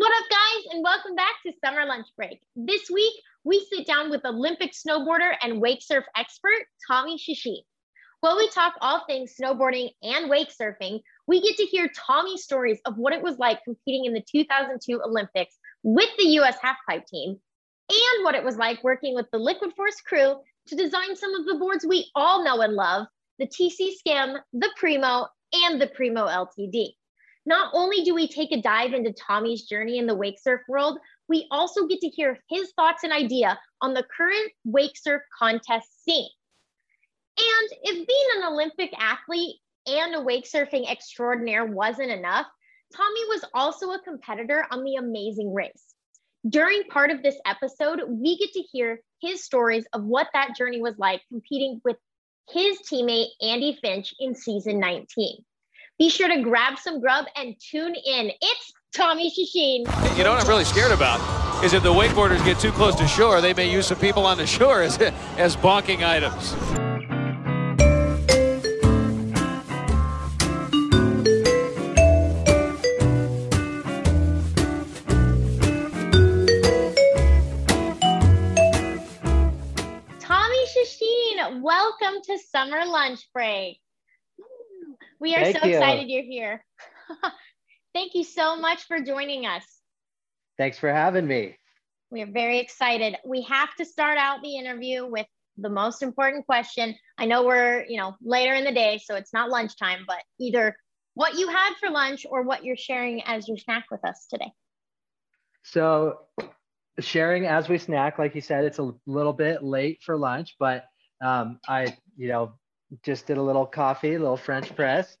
What up, guys, and welcome back to Summer Lunch Break. This week, we sit down with Olympic snowboarder and wake surf expert Tommy Czeschin. While we talk all things snowboarding and wake surfing, we get to hear Tommy's stories of what it was like competing in the 2002 Olympics with the US halfpipe team and what it was like working with the Liquid Force crew to design some of the boards we all know and love the TC Skim, the Primo, and the Primo LTD. Not only do we take a dive into Tommy's journey in the wake surf world, we also get to hear his thoughts and idea on the current wake surf contest scene. And if being an Olympic athlete and a wake surfing extraordinaire wasn't enough, Tommy was also a competitor on the amazing race. During part of this episode, we get to hear his stories of what that journey was like competing with his teammate Andy Finch in season 19. Be sure to grab some grub and tune in. It's Tommy Czeschin. You know what I'm really scared about is if the wakeboarders get too close to shore, they may use some people on the shore as, as bonking items. Tommy Czeschin, welcome to Summer Lunch Break. We are Thank so you. excited you're here. Thank you so much for joining us. Thanks for having me. We are very excited. We have to start out the interview with the most important question. I know we're, you know, later in the day, so it's not lunchtime, but either what you had for lunch or what you're sharing as your snack with us today. So, sharing as we snack, like you said, it's a little bit late for lunch, but um, I, you know, just did a little coffee, a little French press.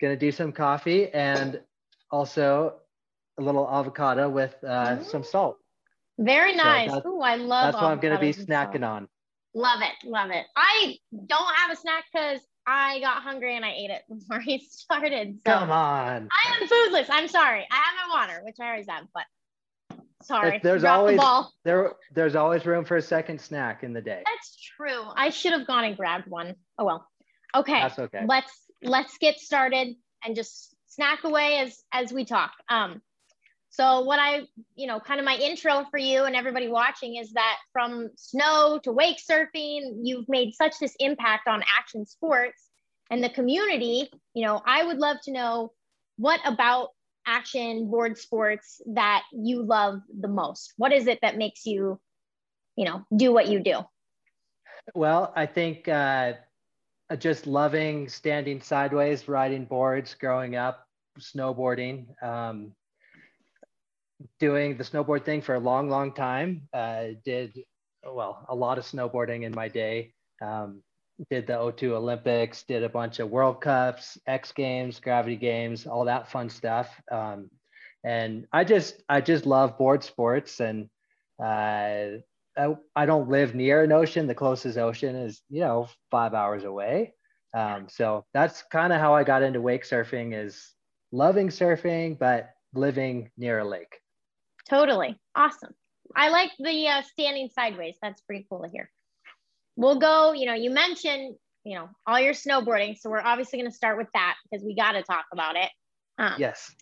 Gonna do some coffee and also a little avocado with uh, some salt. Very nice. that's- Ooh, I love That's what I'm gonna be snacking on. Love it. Love it. I don't have a snack because I got hungry and I ate it before we started. So Come on. I am foodless. I'm sorry. I have my water, which I always have, but sorry. If there's always- the ball. There, there's always room for a second snack in the day. That's true. I should have gone and grabbed one. Oh well. Okay. That's okay. Let's let's get started and just snack away as as we talk. Um so what I, you know, kind of my intro for you and everybody watching is that from snow to wake surfing, you've made such this impact on action sports and the community. You know, I would love to know what about action board sports that you love the most. What is it that makes you, you know, do what you do? Well, I think uh, just loving standing sideways, riding boards, growing up, snowboarding, um, doing the snowboard thing for a long, long time. Uh, did, well, a lot of snowboarding in my day. Um, did the O2 Olympics, did a bunch of World Cups, X Games, Gravity Games, all that fun stuff. Um, and I just, I just love board sports and uh, I, I don't live near an ocean. The closest ocean is, you know, five hours away. Um, so that's kind of how I got into wake surfing is loving surfing, but living near a lake. Totally. Awesome. I like the uh, standing sideways. That's pretty cool to hear. We'll go, you know, you mentioned, you know, all your snowboarding. So we're obviously going to start with that because we got to talk about it. Um, Yes.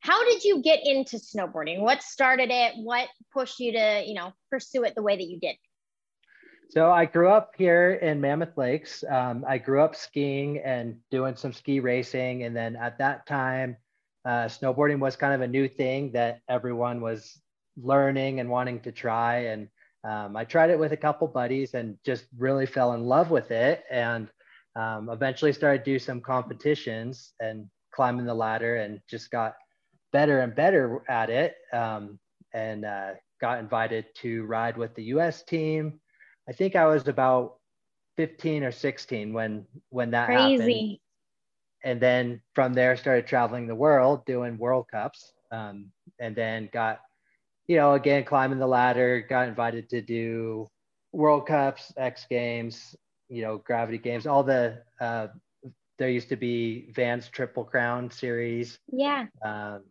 How did you get into snowboarding? What started it? What pushed you to, you know, pursue it the way that you did? So I grew up here in Mammoth Lakes. Um, I grew up skiing and doing some ski racing. And then at that time, uh, snowboarding was kind of a new thing that everyone was learning and wanting to try. And um, I tried it with a couple buddies and just really fell in love with it. And um, eventually started to do some competitions and climbing the ladder and just got better and better at it. Um, and uh, got invited to ride with the US team. I think I was about 15 or 16 when when that happened. Crazy. And then from there started traveling the world doing World Cups. Um, and then got, you know, again climbing the ladder, got invited to do World Cups, X Games, you know, Gravity Games, all the uh, there used to be Vans Triple Crown series Yeah. um,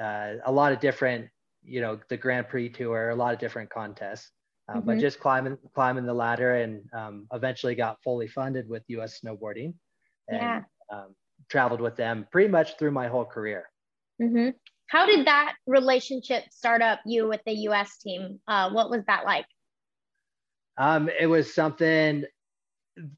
uh, a lot of different, you know, the Grand Prix tour, a lot of different contests. Uh, But Mhm. just climbing climbing the ladder, and um, eventually got fully funded with U.S. Snowboarding, and Yeah. um, traveled with them pretty much through my whole career. hmm How did that relationship start up you with the US team? Uh, what was that like? Um, it was something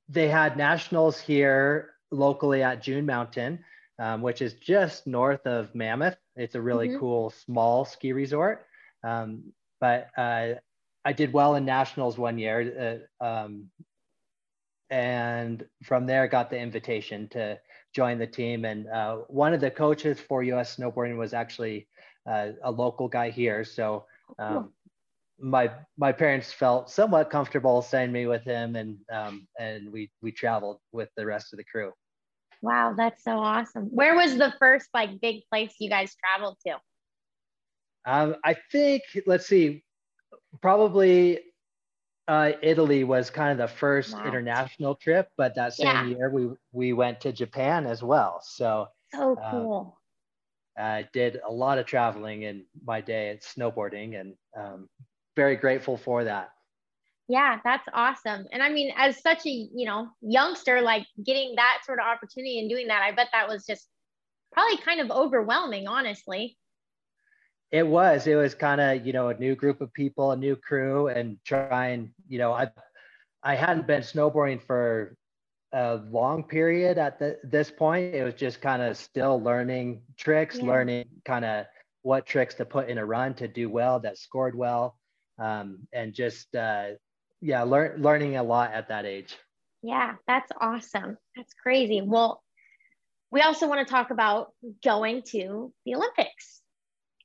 they had nationals here locally at June Mountain, um, which is just north of Mammoth. It's a really mm-hmm. cool small ski resort. Um, but uh, I did well in nationals one year. Uh, um, and from there, got the invitation to join the team. And uh, one of the coaches for US snowboarding was actually uh, a local guy here. So um, my my parents felt somewhat comfortable sending me with him, and um, and we we traveled with the rest of the crew. Wow, that's so awesome. Where was the first like big place you guys traveled to? Um, I think let's see, probably uh, Italy was kind of the first wow. international trip, but that same yeah. year we we went to Japan as well. So so um, cool. I did a lot of traveling in my day at snowboarding, and um, very grateful for that. Yeah, that's awesome. And I mean, as such a you know youngster, like getting that sort of opportunity and doing that, I bet that was just probably kind of overwhelming, honestly. It was. It was kind of you know a new group of people, a new crew, and trying. You know, I I hadn't been snowboarding for a long period at the, this point. It was just kind of still learning tricks, yeah. learning kind of what tricks to put in a run to do well that scored well, um, and just uh, yeah, learn learning a lot at that age. Yeah, that's awesome. That's crazy. Well, we also want to talk about going to the Olympics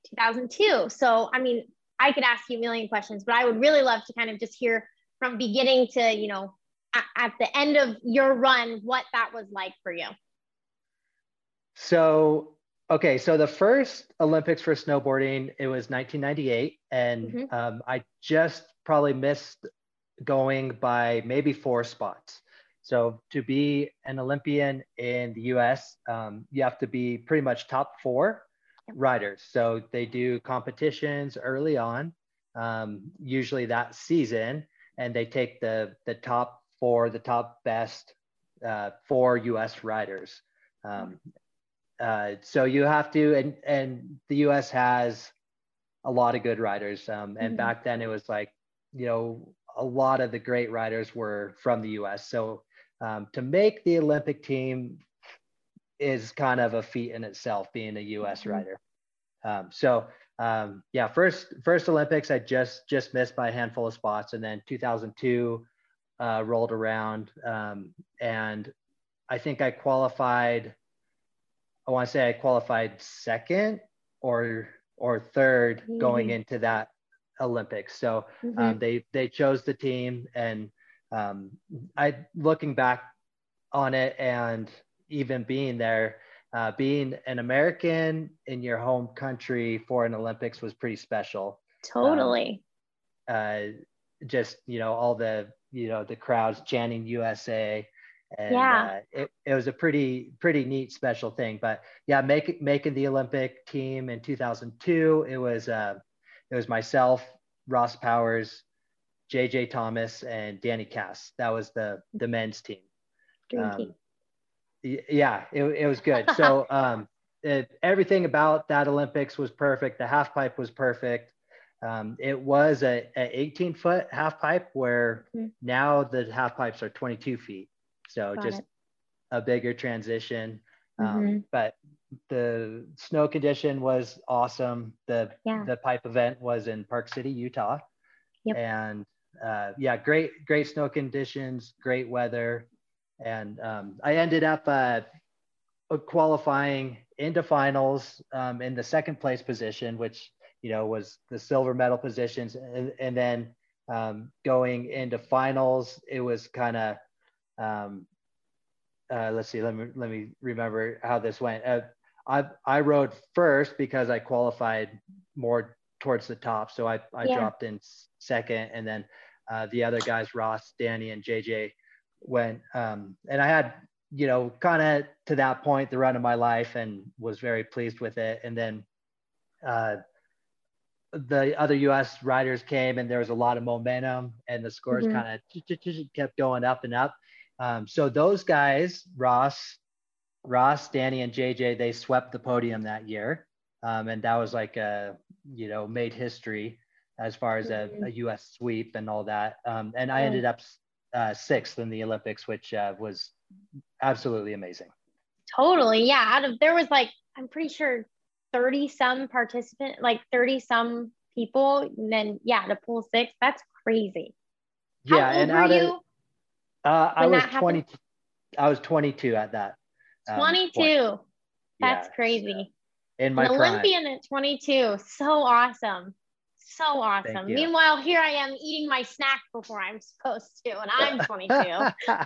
2002. So, I mean, I could ask you a million questions, but I would really love to kind of just hear from beginning to, you know, at, at the end of your run, what that was like for you. So, okay, so the first Olympics for snowboarding, it was 1998. And mm-hmm. um, I just probably missed going by maybe four spots. So to be an Olympian in the US, um, you have to be pretty much top four riders. So they do competitions early on, um, usually that season, and they take the the top four, the top best uh, four U.S. riders. Um, uh, so you have to, and and the U.S. has a lot of good riders. Um, and mm-hmm. back then it was like, you know, a lot of the great riders were from the U.S. So um, to make the Olympic team is kind of a feat in itself being a U.S. Mm-hmm. rider. Um, so um, yeah, first first Olympics I just just missed by a handful of spots, and then 2002 uh, rolled around, um, and I think I qualified. I want to say I qualified second or or 3rd mm-hmm. going into that Olympics. So um, mm-hmm. they they chose the team, and um, I looking back on it and even being there, uh, being an American in your home country for an Olympics was pretty special. Totally. Um, uh, just you know all the you know the crowds chanting USA, and yeah. Uh, it, it was a pretty pretty neat special thing. But yeah, making making the Olympic team in 2002, it was uh, it was myself, Ross Powers, JJ Thomas, and Danny Cass. That was the the men's team. Um, team yeah, it, it was good. So um, it, everything about that Olympics was perfect. The half pipe was perfect. Um, it was a, a 18 foot half pipe where mm-hmm. now the half pipes are 22 feet. So Got just it. a bigger transition. Um, mm-hmm. But the snow condition was awesome. The yeah. the pipe event was in Park City, Utah. Yep. And uh, yeah, great great snow conditions, great weather and um, I ended up uh, qualifying into finals um, in the second place position, which you know was the silver medal positions, and, and then um, going into finals, it was kind of um, uh, let's see, let me let me remember how this went. Uh, I I rode first because I qualified more towards the top, so I I yeah. dropped in second, and then uh, the other guys, Ross, Danny, and JJ, went um, and I had you know kind of to that point the run of my life and was very pleased with it and then uh, the other US riders came and there was a lot of momentum and the scores mm-hmm. kind of kept going up and up um, so those guys Ross Ross Danny and JJ they swept the podium that year um, and that was like a you know made history as far as a, Mhm. a U.S. sweep and all that. Um, and I ended up uh, sixth in the Olympics, which uh, was absolutely amazing. Totally. Yeah. Out of there was like, I'm pretty sure 30 some participant, like 30 some people. And then yeah, to pull six, that's crazy. How yeah, and out you? of uh, I was that happened? 20. I was 22 at that. um, 22. point. That's Yeah, crazy. in my An. Olympian at 22. So awesome. So awesome. Meanwhile, here I am eating my snack before I'm supposed to, and I'm 22.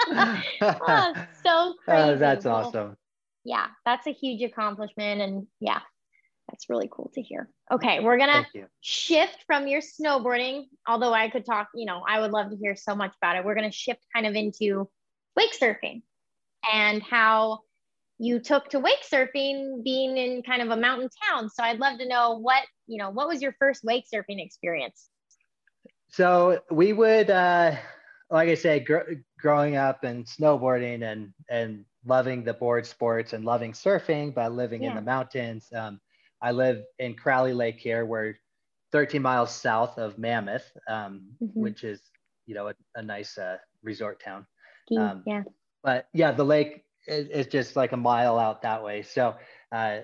Ah, oh, so crazy. Oh, that's Well, awesome. Yeah, that's a huge accomplishment. And yeah, that's really cool to hear. Okay, we're going to shift from your snowboarding, although I could talk, you know, I would love to hear so much about it. We're going to shift kind of into wake surfing and how you took to wake surfing being in kind of a mountain town. So I'd love to know what, you know, what was your first wake surfing experience? So we would, uh, like I said, gr- growing up and snowboarding and and loving the board sports and loving surfing, but living in the mountains. Um, I live in Crowley Lake here. We're 13 miles south of Mammoth, um, Mhm. which is you know a, a nice uh, resort town. Um, yeah. but yeah, the lake is just like a mile out that way. So uh,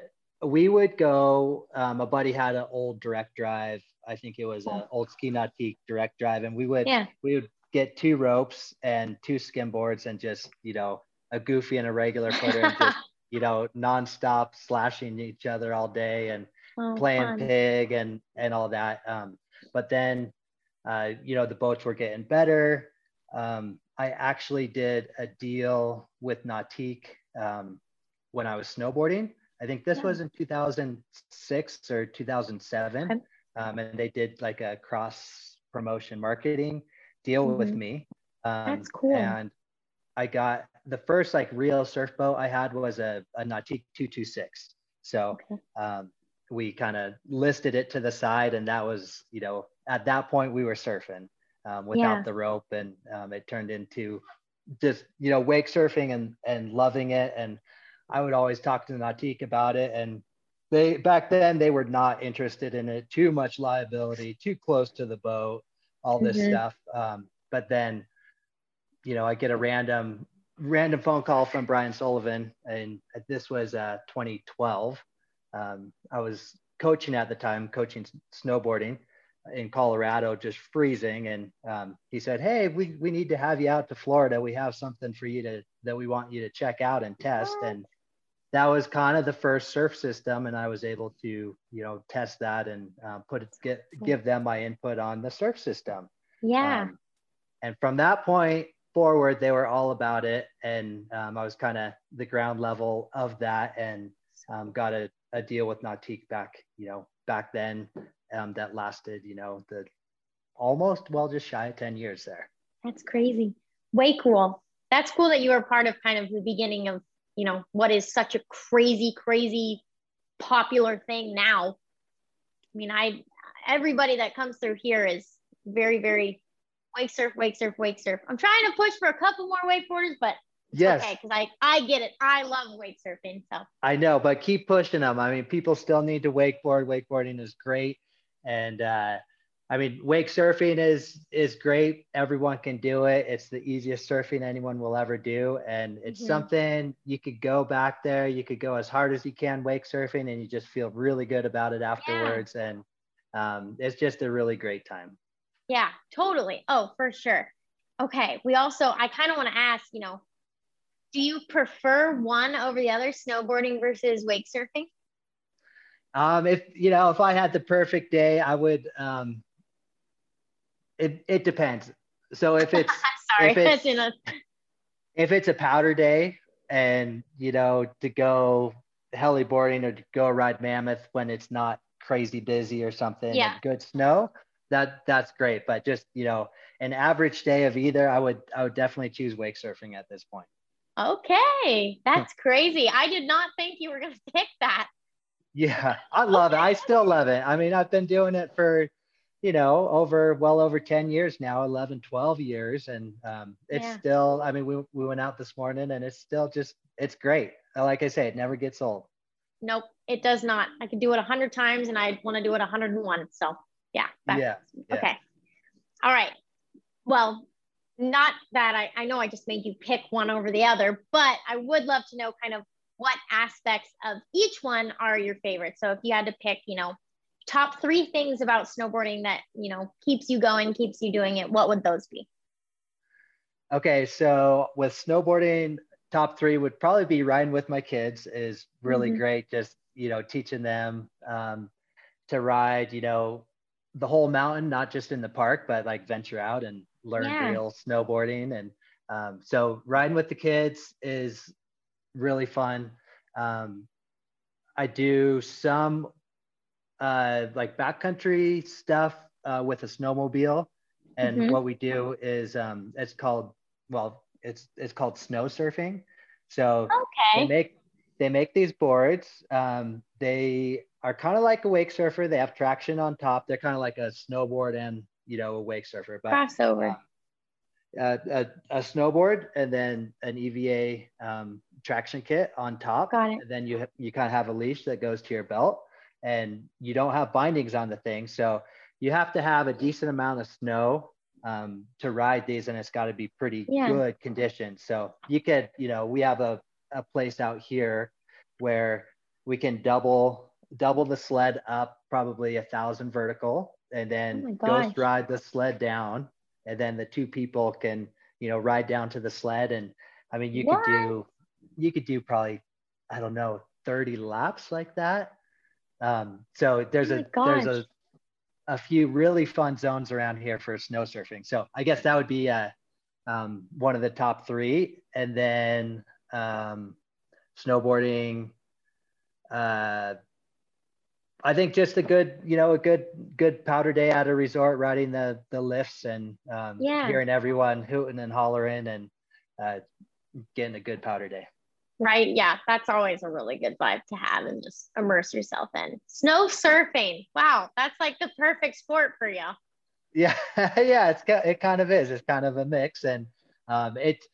we would go. Um, a buddy had an old direct drive. I think it was an old ski nautique direct drive, and we would Yeah. we would get two ropes and two skim boards and just you know a goofy and a regular footer and just you know nonstop slashing each other all day and Oh, playing fun. pig and and all that um, but then uh, you know the boats were getting better um, i actually did a deal with nautique um, when i was snowboarding i think this Yeah. was in 2006 or 2007 Okay. um, and they did like a cross promotion marketing deal with Mhm. me um, That's cool. and i got the first like real surf boat i had was a, a nautique 226 so Okay. um, we kind of listed it to the side and that was you know at that point we were surfing um, without Yeah. the rope and um, it turned into just you know wake surfing and and loving it. And i would always talk to nautique about it and they back then they were not interested in it. Too much liability too close to the boat all this Mhm. stuff. Um, but then you know i get a random random phone call from brian sullivan and this was uh, 2012 um, I was coaching at the time, coaching snowboarding in Colorado, just freezing. And um, he said, "Hey, we, we need to have you out to Florida. We have something for you to that we want you to check out and test." And that was kind of the first surf system, and I was able to you know test that and uh, put it get give them my input on the surf system. Yeah. Um, and from that point forward, they were all about it. And um, I was kind of the ground level of that and um, got a, a deal with Nautique back, you know, back then um, that lasted, you know, the almost, well, just shy of 10 years there. That's crazy. Way cool. That's cool that you were part of kind of the beginning of, you know, what is such a crazy, crazy popular thing now. I mean, I everybody that comes through here is very, very wake surf, wake surf, wake surf. I'm trying to push for a couple more wakeboarders, but Yes, okay, because I I get it. I love wake surfing. So I know, but keep pushing them. I mean, people still need to wakeboard. Wakeboarding is great. And, uh, I mean, wake surfing is is great. Everyone can do it. It's the easiest surfing anyone will ever do, and it's Mhm. something you could go back there. You could go as hard as you can wake surfing, and you just feel really good about it afterwards. And um, it's just a really great time. yeah, totally. Oh, for sure. Okay. We also I kind of want to ask, you know, do you prefer one over the other, snowboarding versus wake surfing? Um, if you know, if I had the perfect day, I would. Um, it it depends. So if it's Sorry, If it's- that's in a if it's a powder day and you know to go heli boarding or to go ride mammoth when it's not crazy busy or something Yeah. good snow that that's great but just you know an average day of either i would i would definitely choose wake surfing at this point okay. That's crazy. I did not think you were gonna pick that. Yeah i love it i still love it i mean i've been doing it for you know over well over 10 years now 11 12 years and um, it's Yeah. still i mean we, we went out this morning and it's still just it's great like i say it never gets old Nope, it does not. I could do it a hundred times and I want to do it 101. So yeah. Yeah, yeah. Okay. All right. Well, not that I, I know I just made you pick one over the other, but I would love to know kind of what aspects of each one are your favorite. So if you had to pick, you know, top three things about snowboarding that, you know, keeps you going, keeps you doing it, what would those be? Okay, so with snowboarding, top three would probably be riding with my kids is really mm-hmm. great. Just, you know, teaching them um, to ride, you know, the whole mountain, not just in the park, but like venture out and learn yeah. real snowboarding. And um, so riding with the kids is really fun. Um, I do some uh, like backcountry stuff uh, with a snowmobile. And mm-hmm. what we do is um, it's called, well, it's, it's called snow surfing. So okay. they make, they make these boards. Um, they are kind of like a wake surfer. They have traction on top. They're kind of like a snowboard and, you know, a wake surfer, but crossover. Uh, uh, a, a, snowboard and then an EVA um, traction kit on top. Got it. And then you you kind of have a leash that goes to your belt, and you don't have bindings on the thing, so you have to have a decent amount of snow um, to ride these, and it's got to be pretty yeah. good conditions. So you could, you know, we have a a place out here where we can double double the sled up probably a thousand vertical and then oh ghost ride the sled down and then the two people can you know ride down to the sled. And i mean you what? could do you could do probably i don't know 30 laps like that. Um, so there's oh a there's a a few really fun zones around here for snow surfing. So i guess that would be uh, um, one of the top three. And then um, snowboarding uh, I think just a good, you know, a good, good powder day at a resort, riding the the lifts and um, yeah. hearing everyone hooting and hollering and uh, getting a good powder day. Right. Yeah, that's always a really good vibe to have and just immerse yourself in. Snow surfing. Wow, that's like the perfect sport for you. Yeah, yeah, it's it kind of is. It's kind of a mix, and um, it's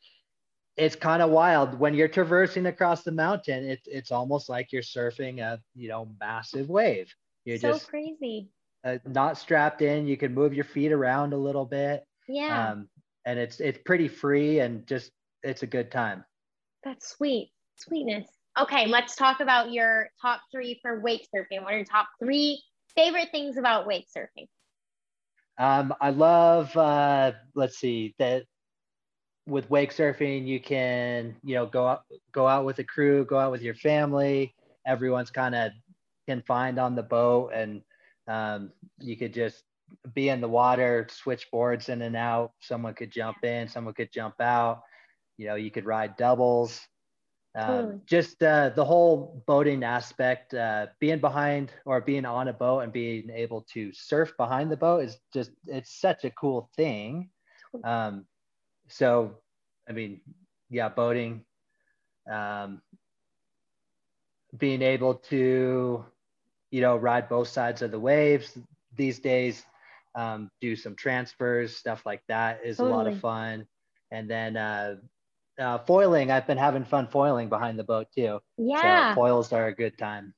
it's kind of wild when you're traversing across the mountain. It's it's almost like you're surfing a you know massive wave. You're so just crazy. Uh, not strapped in. You can move your feet around a little bit. Yeah. Um, and it's it's pretty free and just it's a good time. That's sweet. Sweetness. Okay, let's talk about your top three for wake surfing. What are your top three favorite things about wake surfing? Um, I love uh, let's see that with wake surfing, you can, you know, go out, go out with a crew, go out with your family. Everyone's kind of confined on the boat, and um, you could just be in the water, switch boards in and out. Someone could jump in, someone could jump out. You know, you could ride doubles. Um, Just uh, the whole boating aspect, uh, being behind or being on a boat and being able to surf behind the boat is just, it's such a cool thing. Um, so I mean, yeah, boating, um, being able to, you know, ride both sides of the waves these days, um, do some transfers, stuff like that is totally. a lot of fun. And then uh, uh, foiling, I've been having fun foiling behind the boat too. Yeah. So foils are a good time.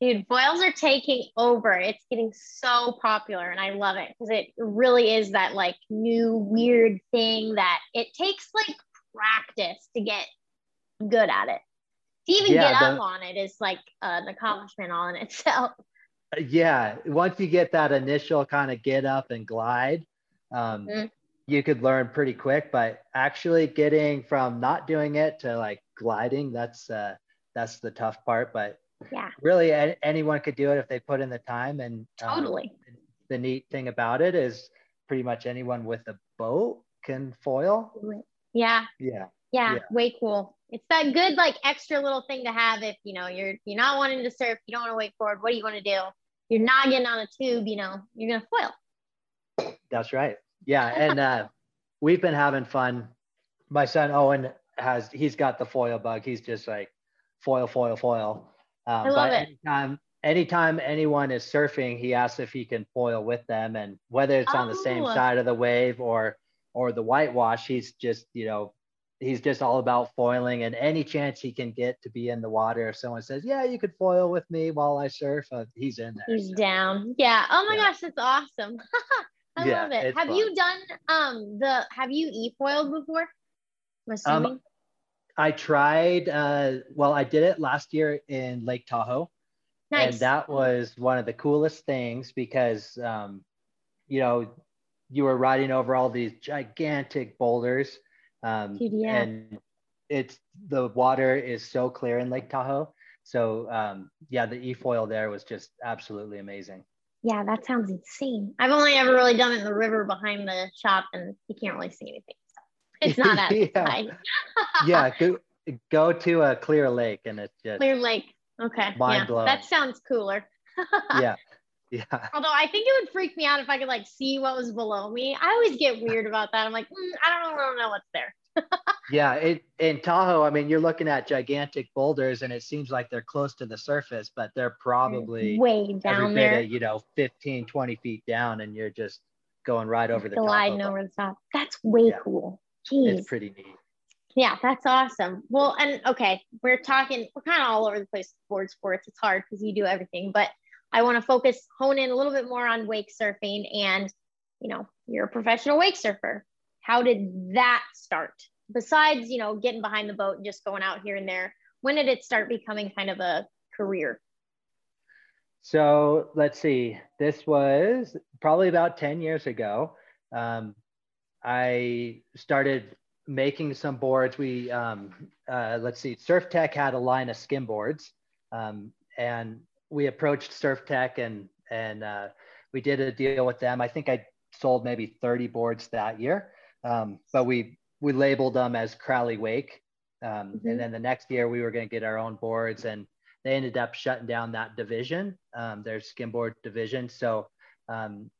Dude, foils are taking over. It's getting so popular and I love it because it really is that like new weird thing that it takes like practice to get good at it. To even yeah, get up on it is like an accomplishment all in itself. Yeah, once you get that initial kind of get up and glide, um, mm-hmm. you could learn pretty quick. But actually getting from not doing it to like gliding, that's uh, that's the tough part. But yeah. Really anyone could do it if they put in the time and um, totally. the neat thing about it is pretty much anyone with a boat can foil. Yeah. Yeah. Yeah, yeah. way cool. It's that good like extra little thing to have if you know you're you're not wanting to surf you don't want to wake forward what are you going to do? You're not getting on a tube you know you're going to foil. That's right. Yeah and uh we've been having fun. My son owen has he's got the foil bug. He's just like foil foil foil um, I love it. Anytime, anytime anyone is surfing, he asks if he can foil with them, and whether it's oh. on the same oh. side of the wave or or the whitewash, he's just you know he's just all about foiling and any chance he can get to be in the water. If someone says, "Yeah, you could foil with me while I surf," uh, he's in there. He's so. down. Yeah. Oh my yeah. gosh, that's awesome. I yeah, love it. Have fun. you done um the have you e-foiled before? I'm assuming. Um, I tried uh well I did it last year in Lake Tahoe. Nice. And that was one of the coolest things because um you know you were riding over all these gigantic boulders um yeah. and it's the water is so clear in Lake Tahoe. So um yeah the e-foil there was just absolutely amazing. Yeah, that sounds insane. I've only ever really done it in the river behind the shop, and you can't really see anything. It's not as yeah. yeah, go, go to a clear lake, and it's just clear lake. Okay, mind yeah. That sounds cooler. yeah, yeah. Although I think it would freak me out if I could like see what was below me. I always get weird about that. I'm like, mm, I don't know, know what's there yeah, it, in Tahoe, I mean, you're looking at gigantic boulders, and it seems like they're close to the surface, but they're probably way down there. Of, you know, 15, 20 feet down, and you're just going right over the Gliding top. over the top. That's way yeah. cool. Jeez. It's pretty neat. Yeah, that's awesome. Well, and okay, we're talking, we're kind of all over the place board sports. It's hard because you do everything, but I want to focus, hone in a little bit more on wake surfing. And, you know, you're a professional wake surfer how did that start besides you know getting behind the boat and just going out here and there when did it start becoming kind of a career so let's see this was probably about 10 years ago um, i started making some boards we um, uh, let's see Surftech had a line of skim boards um, and we approached Surftech and and uh, we did a deal with them i think i sold maybe 30 boards that year um, but we we labeled them as Crowley Wake. Um, mm-hmm. And then the next year we were going to get our own boards, and they ended up shutting down that division, um, their skimboard division. So um,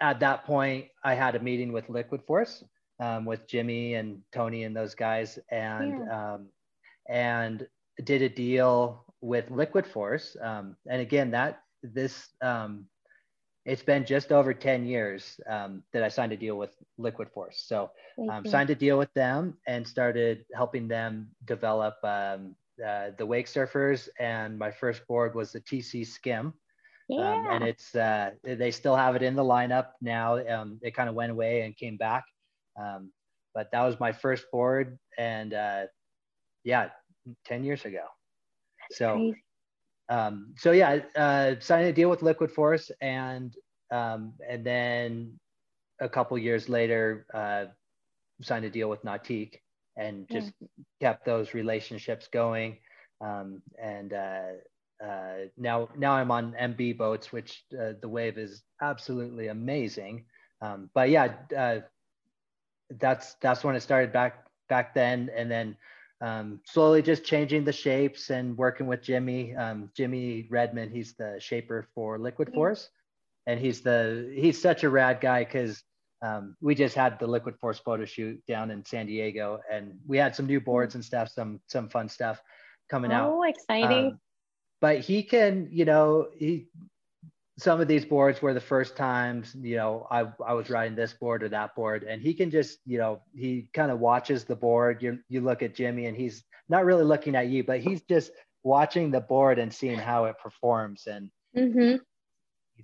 at that point, I had a meeting with Liquid Force, um, with Jimmy and Tony and those guys, and yeah. Um, and did a deal with Liquid Force. Um, and again, that this it's been just over 10 years um, that I signed a deal with Liquid Force. So um, signed a deal with them and started helping them develop um, uh, the wake surfers. And my first board was the TC Skim. Um, and it's uh, they still have it in the lineup now. Um, it kind of went away and came back. Um, but that was my first board, and uh, yeah, 10 years ago. That's so crazy um, so yeah, uh, signed a deal with Liquid Force, and um, and then a couple years later, uh, signed a deal with Nautique, and just yeah. kept those relationships going. Um, and uh, uh, now now I'm on MB boats, which uh, the wave is absolutely amazing. Um, but yeah, uh, that's that's when it started back back then, and then um, slowly just changing the shapes and working with Jimmy. Um, Jimmy Redmond, he's the shaper for Liquid Force, and he's the he's such a rad guy because um, we just had the Liquid Force photo shoot down in San Diego, and we had some new boards and stuff, some some fun stuff coming oh, out. Oh, exciting! But he can, you know, he some of these boards were the first times, you know, I, I was riding this board or that board and he can just, you know, he kind of watches the board. You, you look at Jimmy and he's not really looking at you, but he's just watching the board and seeing how it performs and mm-hmm.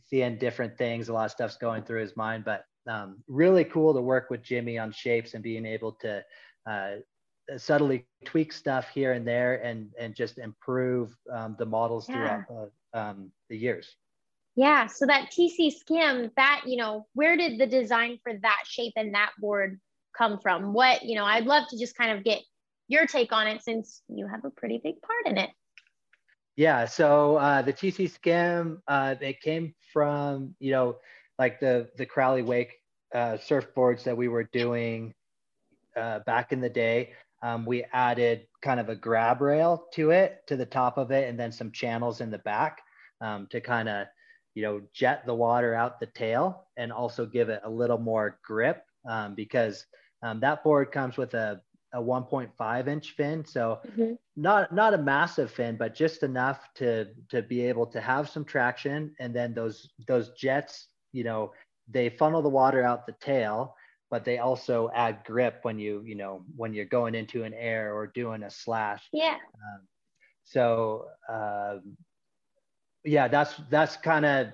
seeing different things. A lot of stuff's going through his mind, but um, really cool to work with Jimmy on shapes and being able to uh, subtly tweak stuff here and there and, and just improve um, the models yeah. throughout uh, um, the years. Yeah. So that TC skim, that, you know, where did the design for that shape and that board come from? What, you know, I'd love to just kind of get your take on it since you have a pretty big part in it. Yeah. So uh, the TC skim, uh, it came from, you know, like the, the Crowley Wake uh, surfboards that we were doing uh, back in the day. Um, we added kind of a grab rail to it, to the top of it, and then some channels in the back um, to kind of you know, jet the water out the tail and also give it a little more grip um, because um, that board comes with a, a 1.5 inch fin. So mm-hmm. not, not a massive fin, but just enough to, to be able to have some traction. And then those, those jets, you know, they funnel the water out the tail, but they also add grip when you you know when you're going into an air or doing a slash. Yeah. Um, so uh, yeah, that's that's kind of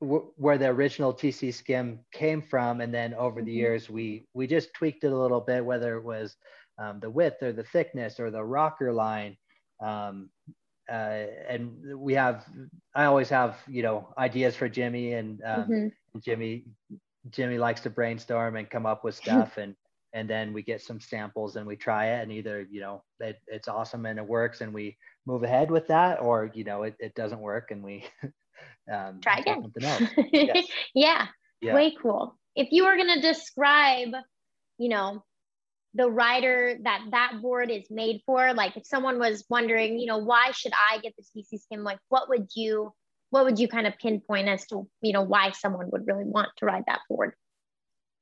w- where the original TC Skim came from, and then over the Mhm. years we we just tweaked it a little bit, whether it was um, the width or the thickness or the rocker line. Um, uh, and we have, I always have, you know, ideas for Jimmy and um, Mhm. Jimmy, Jimmy likes to brainstorm and come up with stuff and, and then we get some samples and we try it and either, you know, it, it's awesome and it works and we move ahead with that or, you know, it, it doesn't work and we um, Try again. something else. Yes. yeah. Yeah. Way cool. If you were going to describe, you know, the rider that that board is made for, like if someone was wondering, you know, why should I get the TC Skim? Like, what would you, what would you kind of pinpoint as to, you know, why someone would really want to ride that board?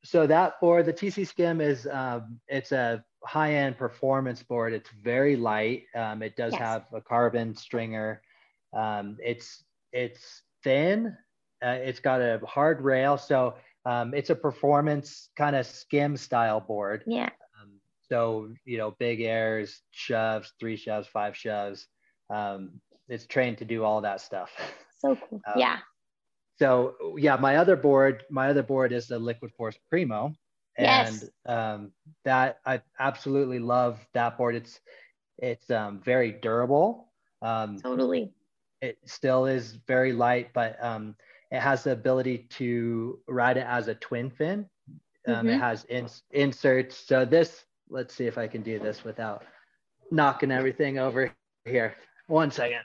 so that board, the TC Skim is um, it's a high-end performance board. It's very light. Um, it does Yes. have a carbon stringer. Um, it's it's thin. Uh, it's got a hard rail, so um, it's a performance kind of skim style board. Yeah. Um, so you know, big airs, shoves, three shoves, five shoves. Um, it's trained to do all that stuff. So cool. Um, yeah. So yeah, my other board, my other board is the Liquid Force Primo, and Yes. um, that I absolutely love that board. It's it's um, very durable. Um, Totally. it still is very light, but um, it has the ability to ride it as a twin fin. Um, It Mhm. has ins- inserts. So this, let's see if I can do this without knocking everything over here. One second.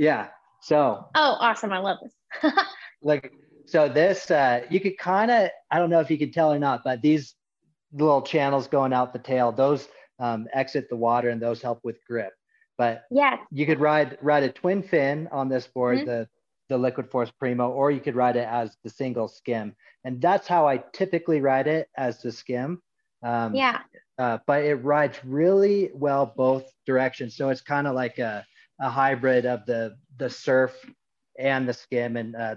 Yeah. So Oh, awesome. I love this. like so this uh you could kind of i don't know if you can tell or not but these little channels going out the tail those um, exit the water and those help with grip but yeah. you could ride ride a twin fin on this board Mhm. the the liquid force primo or you could ride it as the single skim and that's how i typically ride it as the skim um, Yeah. uh, but it rides really well both directions. So it's kind of like a, a hybrid of the the surf and the skim. And uh,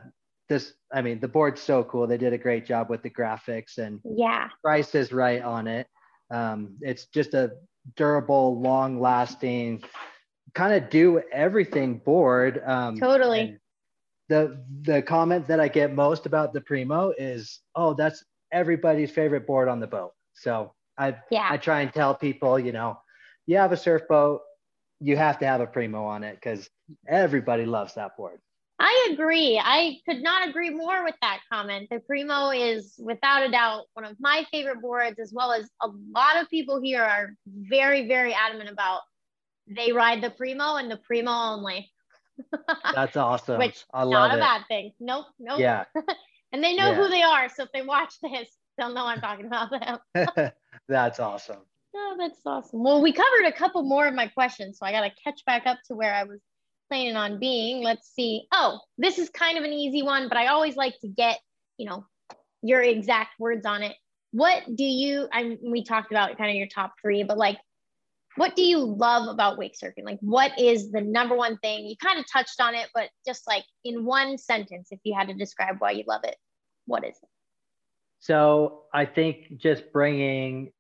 this, I mean, the board's so cool. They did a great job with the graphics and Yeah. price is right on it. Um, it's just a durable, long lasting, kind of do everything board. Um, Totally. The the comment that I get most about the Primo is, oh, that's everybody's favorite board on the boat. So I Yeah. I try and tell people, you know, you have a surf boat, you have to have a Primo on it because everybody loves that board. I agree. I could not agree more with that comment. The Primo is without a doubt one of my favorite boards, as well as a lot of people here are very, very adamant about they ride the Primo and the Primo only. That's awesome. Which I love not a it. bad thing. Nope, nope. Yeah. And they know Yeah. who they are. So if they watch this, they'll know I'm talking about them. That's awesome. Oh, that's awesome. Well, we covered a couple more of my questions, so I got to catch back up to where I was planning on being. Let's see. Oh, this is kind of an easy one, but I always like to get, you know, your exact words on it. What do you, I mean, we talked about kind of your top three, but like, what do you love about wake surfing? Like, what is the number one thing? You kind of touched on it, but just like in one sentence, if you had to describe why you love it, what is it? So I think just bringing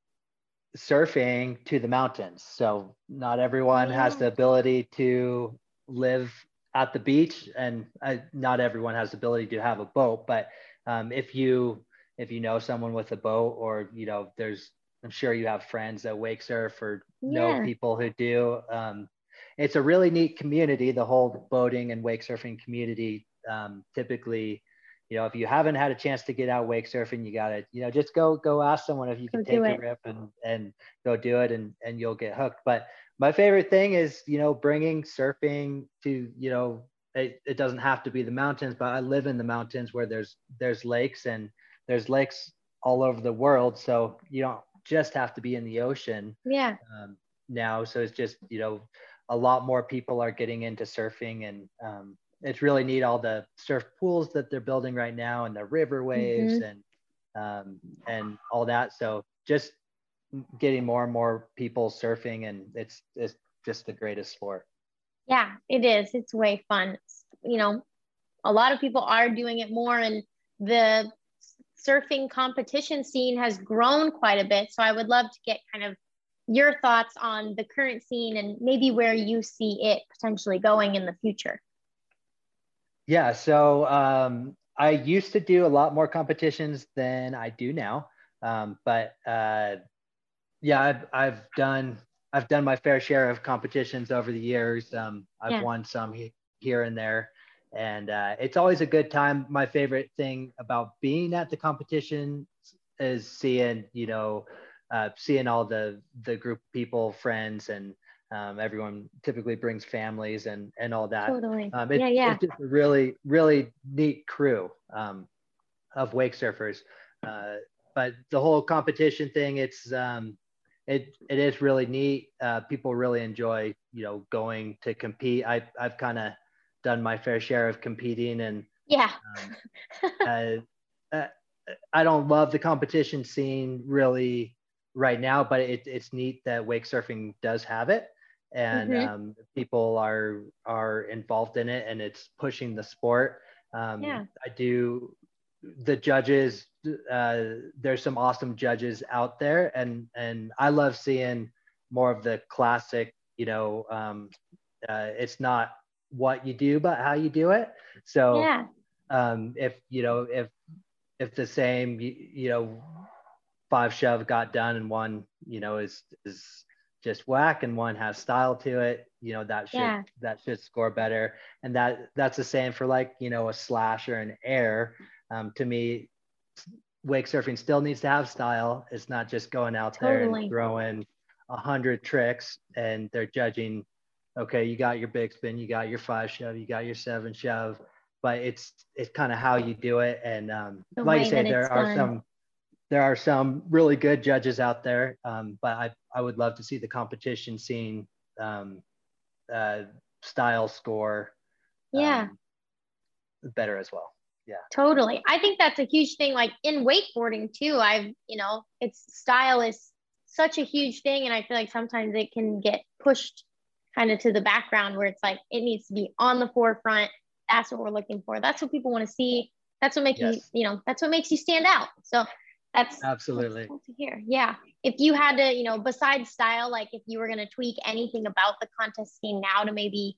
surfing to the mountains. So not everyone has the ability to live at the beach, and uh, not everyone has the ability to have a boat. But um, if you if you know someone with a boat, or you know, there's I'm sure you have friends that wake surf or know people who do. Um, it's a really neat community. The whole boating and wake surfing community. Um, typically, you know, if you haven't had a chance to get out wake surfing, you gotta, you know, just go go ask someone if you can Go take a rip and and go do it, and and you'll get hooked. But my favorite thing is, you know, bringing surfing to, you know, it, it doesn't have to be the mountains, but I live in the mountains where there's there's lakes and there's lakes all over the world, so you don't just have to be in the ocean Yeah. um, now. So it's just, you know, a lot more people are getting into surfing and um, it's really neat all the surf pools that they're building right now and the river waves and um, and all that. So just getting more and more people surfing and it's it's just the greatest sport. Yeah, it is. It's way fun. You know, a lot of people are doing it more and the surfing competition scene has grown quite a bit. So I would love to get kind of your thoughts on the current scene and maybe where you see it potentially going in the future. Yeah, so um, I used to do a lot more competitions than I do now, um, but uh, yeah, I've I've done I've done my fair share of competitions over the years. Um, I've yeah. won some he- here and there, and uh, it's always a good time. My favorite thing about being at the competition is seeing you know uh, seeing all the the group of people, friends, and um, everyone typically brings families and and all that. Totally. Um, it, yeah, yeah. It's just a really really neat crew um, of wake surfers. Uh, but the whole competition thing, it's um, it it is really neat. Uh, people really enjoy you know going to compete. I I've kind of done my fair share of competing and yeah. Um, uh, uh, I don't love the competition scene really right now, but it, it's neat that wake surfing does have it and mm-hmm. um, people are are involved in it and it's pushing the sport. Um, yeah. I do the judges uh, there's some awesome judges out there and and i love seeing more of the classic you know um, uh, it's not what you do but how you do it so yeah. um, if you know if if the same you, you know five shove got done and one you know is is just whack and one has style to it you know that should yeah. that should score better and that that's the same for like you know a slash or an air um, to me wake surfing still needs to have style. It's not just going out totally. there and throwing a hundred tricks and they're judging. Okay, you got your big spin, you got your five shove, you got your seven shove, but it's it's kind of how you do it. And um, like I say, there are done. some there are some really good judges out there, um, but I I would love to see the competition scene um, uh, style score. Yeah. Um, better as well yeah totally i think that's a huge thing like in wakeboarding too i've you know it's style is such a huge thing and i feel like sometimes it can get pushed kind of to the background where it's like it needs to be on the forefront that's what we're looking for that's what people want to see that's what makes yes. you you know that's what makes you stand out so that's absolutely that's cool to hear yeah if you had to you know besides style like if you were going to tweak anything about the contest scene now to maybe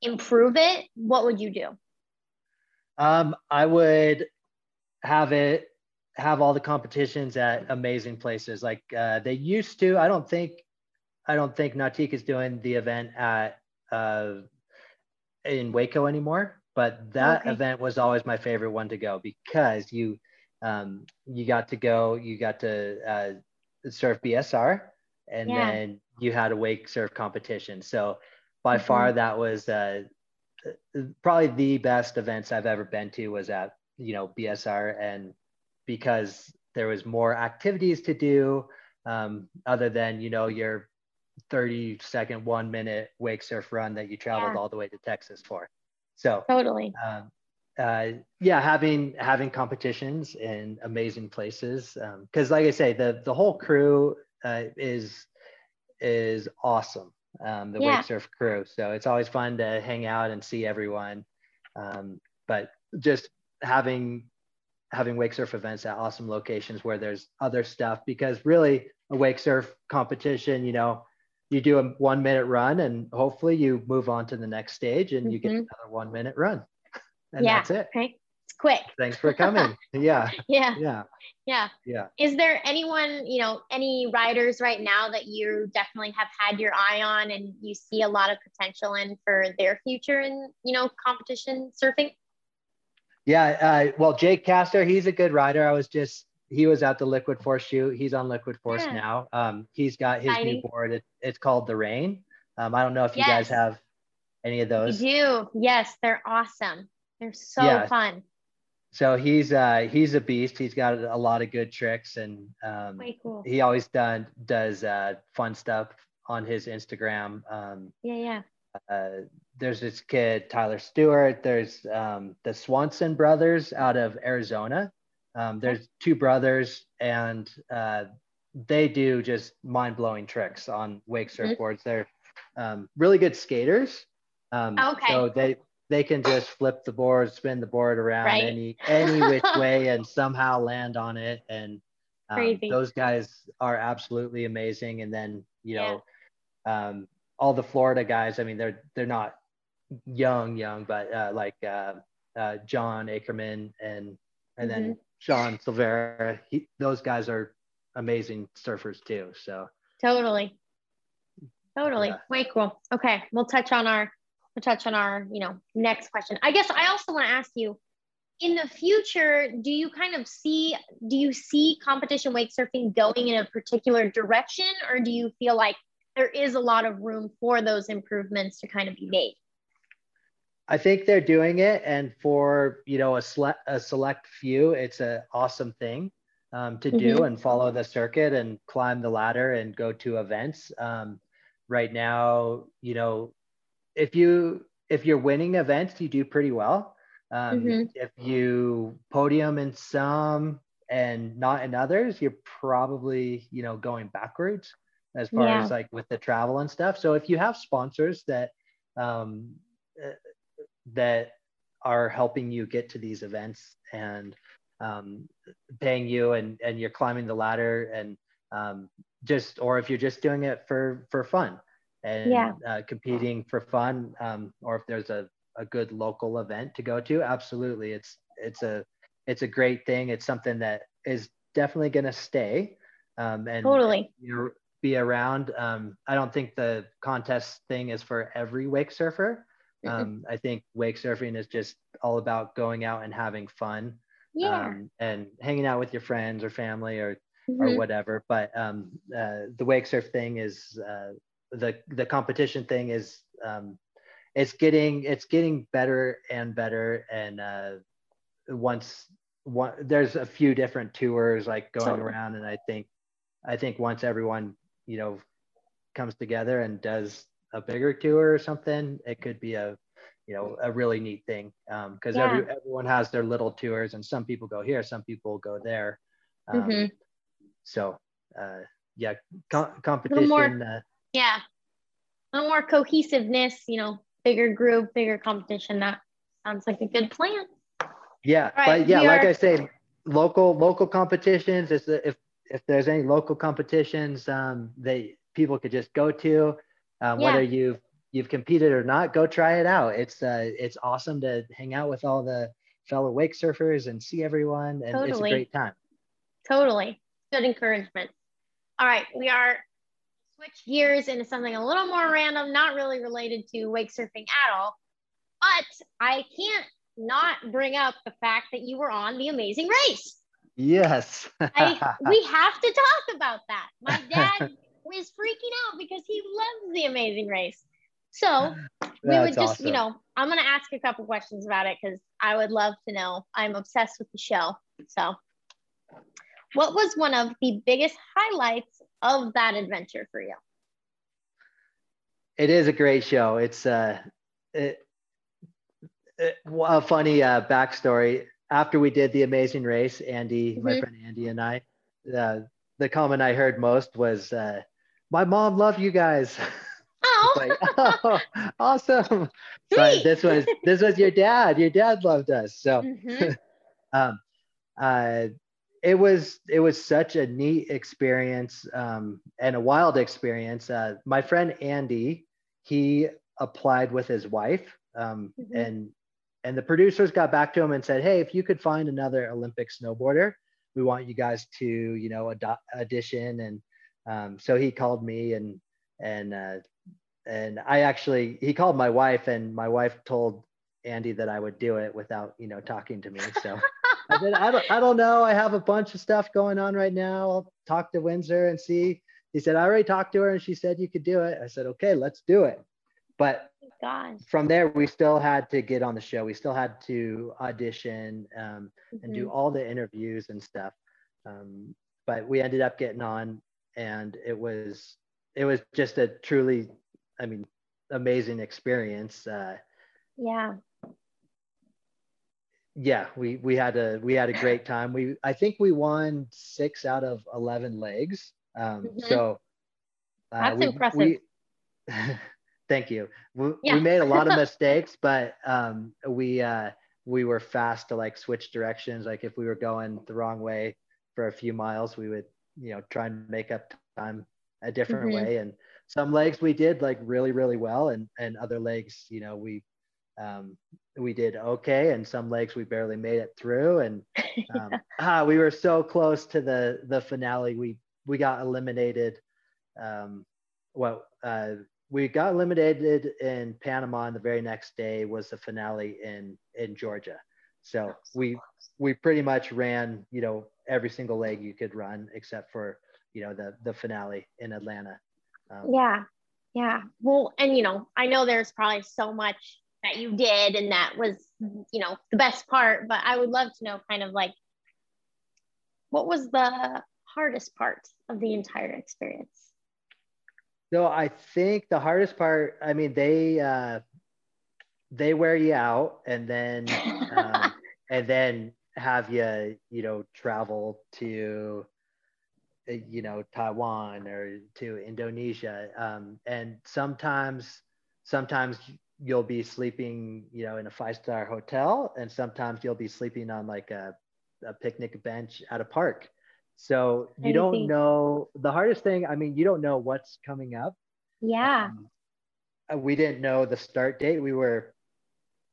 improve it what would you do um, I would have it have all the competitions at amazing places like uh, they used to. I don't think I don't think Nautique is doing the event at uh, in Waco anymore, but that okay. event was always my favorite one to go because you um, you got to go, you got to uh, surf BSR, and yeah. then you had a wake surf competition. So by mm-hmm. far that was uh, probably the best events I've ever been to was at you know BSR, and because there was more activities to do um, other than you know your 30 second one minute wake surf run that you traveled yeah. all the way to Texas for. So totally. Um, uh, yeah, having having competitions in amazing places because, um, like I say, the the whole crew uh, is is awesome um, the yeah. wake surf crew. So it's always fun to hang out and see everyone. Um, but just having having wake surf events at awesome locations where there's other stuff because really a wake surf competition, you know, you do a one minute run and hopefully you move on to the next stage and mm-hmm. you get mm-hmm. another one minute run. And yeah. that's it. Okay It's quick. Thanks for coming. Yeah. yeah. Yeah. Yeah. Yeah. Is there anyone, you know, any riders right now that you definitely have had your eye on and you see a lot of potential in for their future in, you know, competition surfing? Yeah. Uh, well, Jake Castor, he's a good rider. I was just, he was at the Liquid Force shoot. He's on Liquid Force yeah. now. Um, he's got his new board. It, it's called the Rain. Um, I don't know if you yes. guys have any of those. We do. Yes, they're awesome. They're so yeah. fun. So he's uh he's a beast. He's got a lot of good tricks and um cool. he always done does uh fun stuff on his instagram. Um yeah yeah. uh, there's this kid tyler stewart. There's um the swanson brothers out of arizona. Um there's two brothers and uh they do just mind-blowing tricks on wake surfboards. They're um really good skaters. Um okay. so they they can just flip the board, spin the board around Right. any any which way, and somehow land on it. And um, those guys are absolutely amazing. And then you Yeah. know, um, all the Florida guys. I mean, they're they're not young, young, but uh, like uh, uh, John Ackerman and and then Mm-hmm. Sean Silvera. He, those guys are amazing surfers too. So Totally. Totally. Yeah. Way cool. Okay. We'll touch on our we'll touch on our, you know, next question. I guess I also want to ask you in the future, do you kind of see do you see competition wake surfing going in a particular direction or do you feel like there is a lot of room for those improvements to kind of be made? I think they're doing it, and for you know a, sele- a select few, it's an awesome thing um, to do and follow the circuit and climb the ladder and go to events. Um, right now, you know, if you if you're winning events, you do pretty well. Um, Mhm. If you podium in some and not in others, you're probably you know going backwards as far Yeah. as like with the travel and stuff. So if you have sponsors that um, uh, that are helping you get to these events and um, paying you and and you're climbing the ladder and um, just or if you're just doing it for for fun and Yeah. uh, competing for fun um, or if there's a, a good local event to go to absolutely it's it's a it's a great thing it's something that is definitely going to stay um, and Totally. you know, be around um, i don't think the contest thing is for every wake surfer um, I think wake surfing is just all about going out and having fun Yeah. um, and hanging out with your friends or family or Mhm. or whatever. But um, uh, the wake surf thing is uh, the the competition thing is um, it's getting it's getting better and better. And uh, once one there's a few different tours like going Totally. around, and I think I think once everyone you know comes together and does a bigger tour or something, it could be a you know a really neat thing because Yeah. every, everyone has their little tours and some people go here some people go there um, Mhm. so uh, yeah com- competition uh, Yeah. A more cohesiveness, you know, bigger group, bigger competition. That sounds like a good plan. yeah Right, but yeah like are- i say local local competitions is if if there's any local competitions um, that people could just go to um, Yeah. whether you've you've competed or not go try it out it's uh, it's awesome to hang out with all the fellow wake surfers and see everyone and it's a great time Totally. Good encouragement. All right. We are switch gears into something a little more random, not really related to wake surfing at all. But I can't not bring up the fact that you were on the amazing race. yes I, we have to talk about that. My dad was freaking out because he loves the amazing race. So we would just, you know, I'm going to ask a couple questions about it because I would love to know. I'm obsessed with the show. So, what was one of the biggest highlights of that adventure for you? it is a great show. It's uh, it, it, a funny uh, backstory. After we did the Amazing Race, Andy, my Mhm. friend Andy, and I, uh, the comment I heard most was, uh, "My mom loved you guys." Oh, like, oh, awesome! But this was this was your dad. Your dad loved us. So Mhm. um, uh, it was it was such a neat experience um, and a wild experience. Uh, my friend Andy, he applied with his wife, um, Mhm. and and the producers got back to him and said, "Hey, if you could find another Olympic snowboarder, we want you guys to you know audition." And um, so he called me and and uh, and I actually he called my wife and my wife told Andy that I would do it without you know talking to me. So I said I don't I don't know. I have a bunch of stuff going on right now. I'll talk to Windsor and see. He said I already talked to her and she said you could do it. I said okay, let's do it. But from there we still had to get on the show. We still had to audition um, and do Mhm. all the interviews and stuff. Um, but we ended up getting on, and it was it was just a truly, I mean, amazing experience. Uh, Yeah. Yeah, we we had a we had a great time. We I think we won six out of eleven legs. Um, Mhm. So uh, That's we- impressive. we- thank you. We, Yeah. we made a lot of mistakes, but um, we uh, we were fast to like switch directions. Like if we were going the wrong way for a few miles, we would you know try and make up time a different Mhm. way. And some legs we did like really really well, and and other legs you know we um, we did okay, and some legs we barely made it through. And um, ah, we were so close to the the finale. We we got eliminated. Um, well, uh, we got eliminated in Panama, and the very next day was the finale in in Georgia. So we we pretty much ran, you know, every single leg you could run except for you know the the finale in Atlanta. Um, Yeah. Yeah. Well, and you know, I know there's probably so much that you did and that was, you know, the best part, but I would love to know kind of like what was the hardest part of the entire experience? So I think the hardest part, I mean, they uh, they wear you out, and then um, and then have you, you know, travel to, uh, you know, Taiwan or to Indonesia, um, and sometimes sometimes you'll be sleeping, you know, in a five star hotel, and sometimes you'll be sleeping on like a, a picnic bench at a park. So you Crazy. don't know the hardest thing. I mean, you don't know what's coming up. Yeah. Um, we didn't know the start date. We were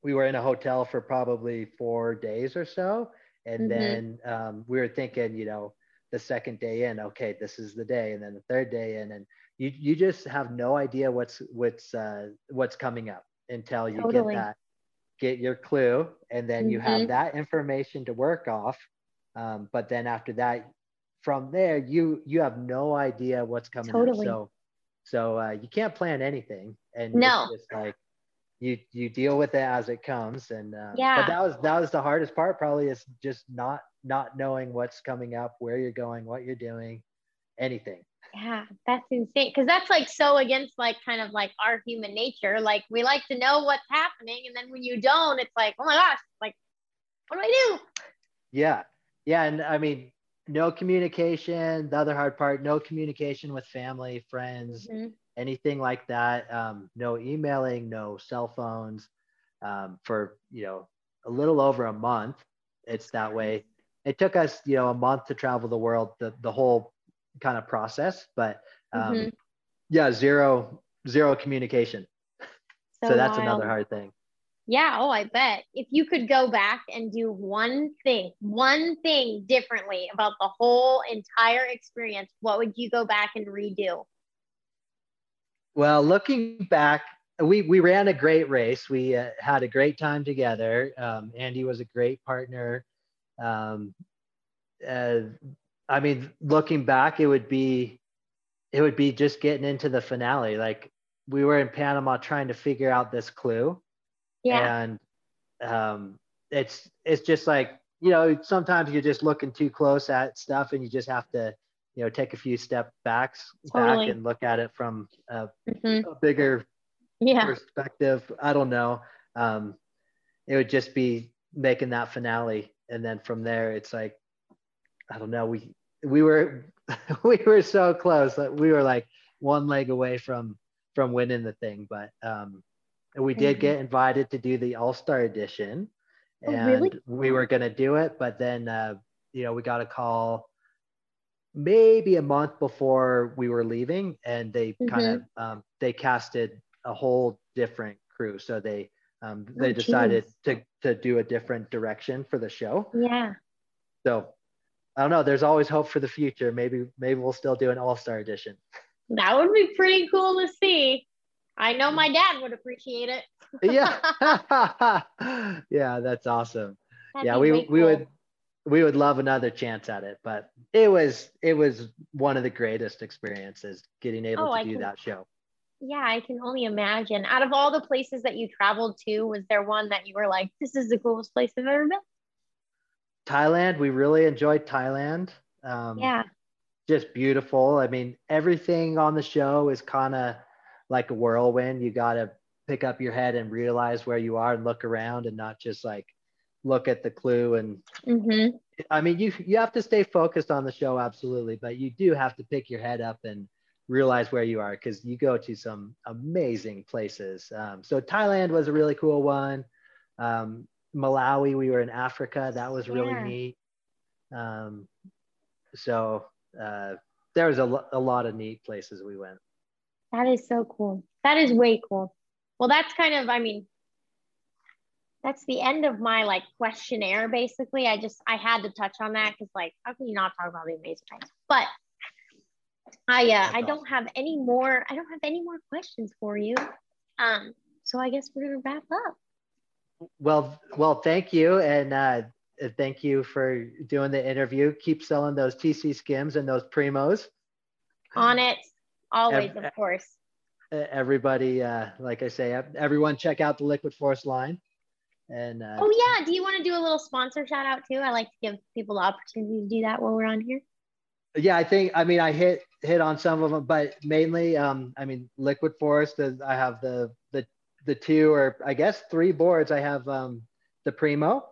we were in a hotel for probably four days or so, and Mhm. then um, we were thinking, you know, the second day in, okay, this is the day, and then the third day in, and you you just have no idea what's what's uh, what's coming up until you Totally. get that get your clue, and then you have Mhm. that information to work off. Um, but then after that, from there, you you have no idea what's coming Totally. up. So so uh, you can't plan anything, and No. it's just like you you deal with it as it comes. And uh, Yeah. but that was that was the hardest part. Probably is just not not knowing what's coming up, where you're going, what you're doing, anything. Yeah, that's insane. Cause that's like so against like kind of like our human nature. Like we like to know what's happening. And then when you don't, it's like, oh my gosh, like, what do I do? Yeah, yeah, and I mean, no communication. The other hard part, no communication with family, friends, Mhm. anything like that. Um, no emailing, no cell phones. Um, for you know a little over a month, it's that way. It took us you know a month to travel the world, the the whole kind of process, but um, Mhm. yeah, zero zero communication. So, that's another hard thing. Yeah. Oh, I bet. If you could go back and do one thing, one thing differently about the whole entire experience, what would you go back and redo? Well, looking back, we we ran a great race. We uh, had a great time together. Um, Andy was a great partner. Um, uh, I mean, looking back, it would be it would be just getting into the finale. Like we were in Panama trying to figure out this clue, Yeah. and um, it's it's just like you know sometimes you're just looking too close at stuff, and you just have to you know take a few step backs Totally. back and look at it from a Mhm. a bigger Yeah. perspective. I don't know. Um, it would just be making that finale, and then from there, it's like, I don't know. We we were we were so close. Like we were like one leg away from from winning the thing, but um, and we did Mhm. get invited to do the All Star edition, Oh, and really? we were gonna do it, but then uh, you know we got a call maybe a month before we were leaving and they kind of Mm-hmm. um, they casted a whole different crew so they um, they Oh, decided geez. to to do a different direction for the show Yeah. so i don't know there's always hope for the future maybe maybe we'll still do an all-star edition That would be pretty cool to see. I know my dad would appreciate it. yeah yeah that's awesome That'd yeah we we cool. would we would love another chance at it but it was it was one of the greatest experiences getting able Oh, to I do can- that show Yeah, I can only imagine. Out of all the places that you traveled to, was there one that you were like, this is the coolest place I've ever been? Thailand we really enjoyed thailand um, Yeah. just beautiful. I mean, everything on the show is kind of like a whirlwind. You got to pick up your head and realize where you are and look around and not just like look at the clue. And Mm-hmm. I mean, you you have to stay focused on the show, absolutely, but you do have to pick your head up and realize where you are because you go to some amazing places. Um, so Thailand was a really cool one. Um, Malawi, we were in Africa. That was really Yeah. neat. Um, so uh, there was a, lo- a lot of neat places we went. That is so cool. That is way cool. Well, that's kind of, I mean, that's the end of my like questionnaire basically. I just I had to touch on that because like how can you not talk about the amazing things? But I uh That's I don't have any more I don't have any more questions for you. Um so I guess we're gonna wrap up. Well, well, thank you, and uh, thank you for doing the interview. Keep selling those TC skims and those primos. On it, always, Ev- of course. Everybody, uh, like I say, everyone, check out the Liquid Force line. And uh, Oh yeah, do you want to do a little sponsor shout out too? I like to give people the opportunity to do that while we're on here. yeah, I think I mean I hit hit on some of them, but mainly, um, I mean, Liquid Force. I have the the two or I guess three boards. I have um, the Primo,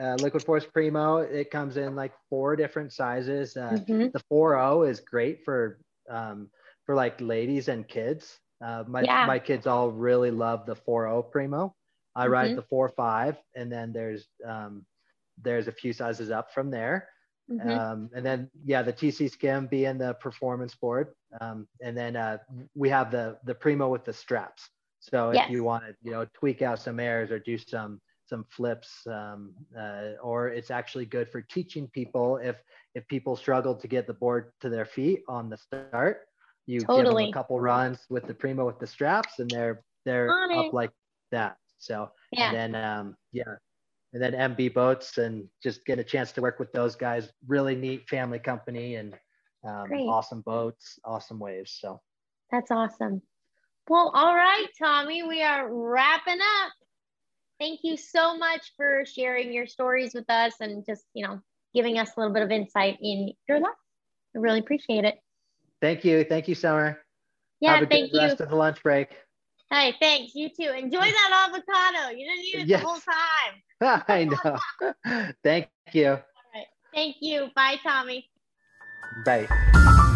uh, Liquid Force Primo. It comes in like four different sizes. Uh, Mhm. the 4.0 is great for um, for like ladies and kids. Uh, my Yeah. my kids all really love the 4.0 Primo. I ride Mhm. the 4.5, and then there's um, there's a few sizes up from there. Mhm. Um, and then yeah, the TC Skim being the performance board, um, and then uh, we have the the Primo with the straps. So if Yes. you want to you know tweak out some airs or do some some flips, um, uh, or it's actually good for teaching people if if people struggle to get the board to their feet on the start. You give them a couple runs with the Primo with the straps, and they're they're On up it. like that. So Yeah. and then um, yeah, and then MB boats and just get a chance to work with those guys. Really neat family company and um, awesome boats, awesome waves. So That's awesome. Well, all right, Tommy, we are wrapping up. Thank you so much for sharing your stories with us and just, you know, giving us a little bit of insight in your life. I really appreciate it. thank you, thank you, Summer. Yeah, Have a thank good you. rest of the lunch break. Hey, thanks. You too. Enjoy that avocado. You didn't eat it Yes. the whole time. I know. thank you. All right. Thank you. Bye, Tommy. Bye.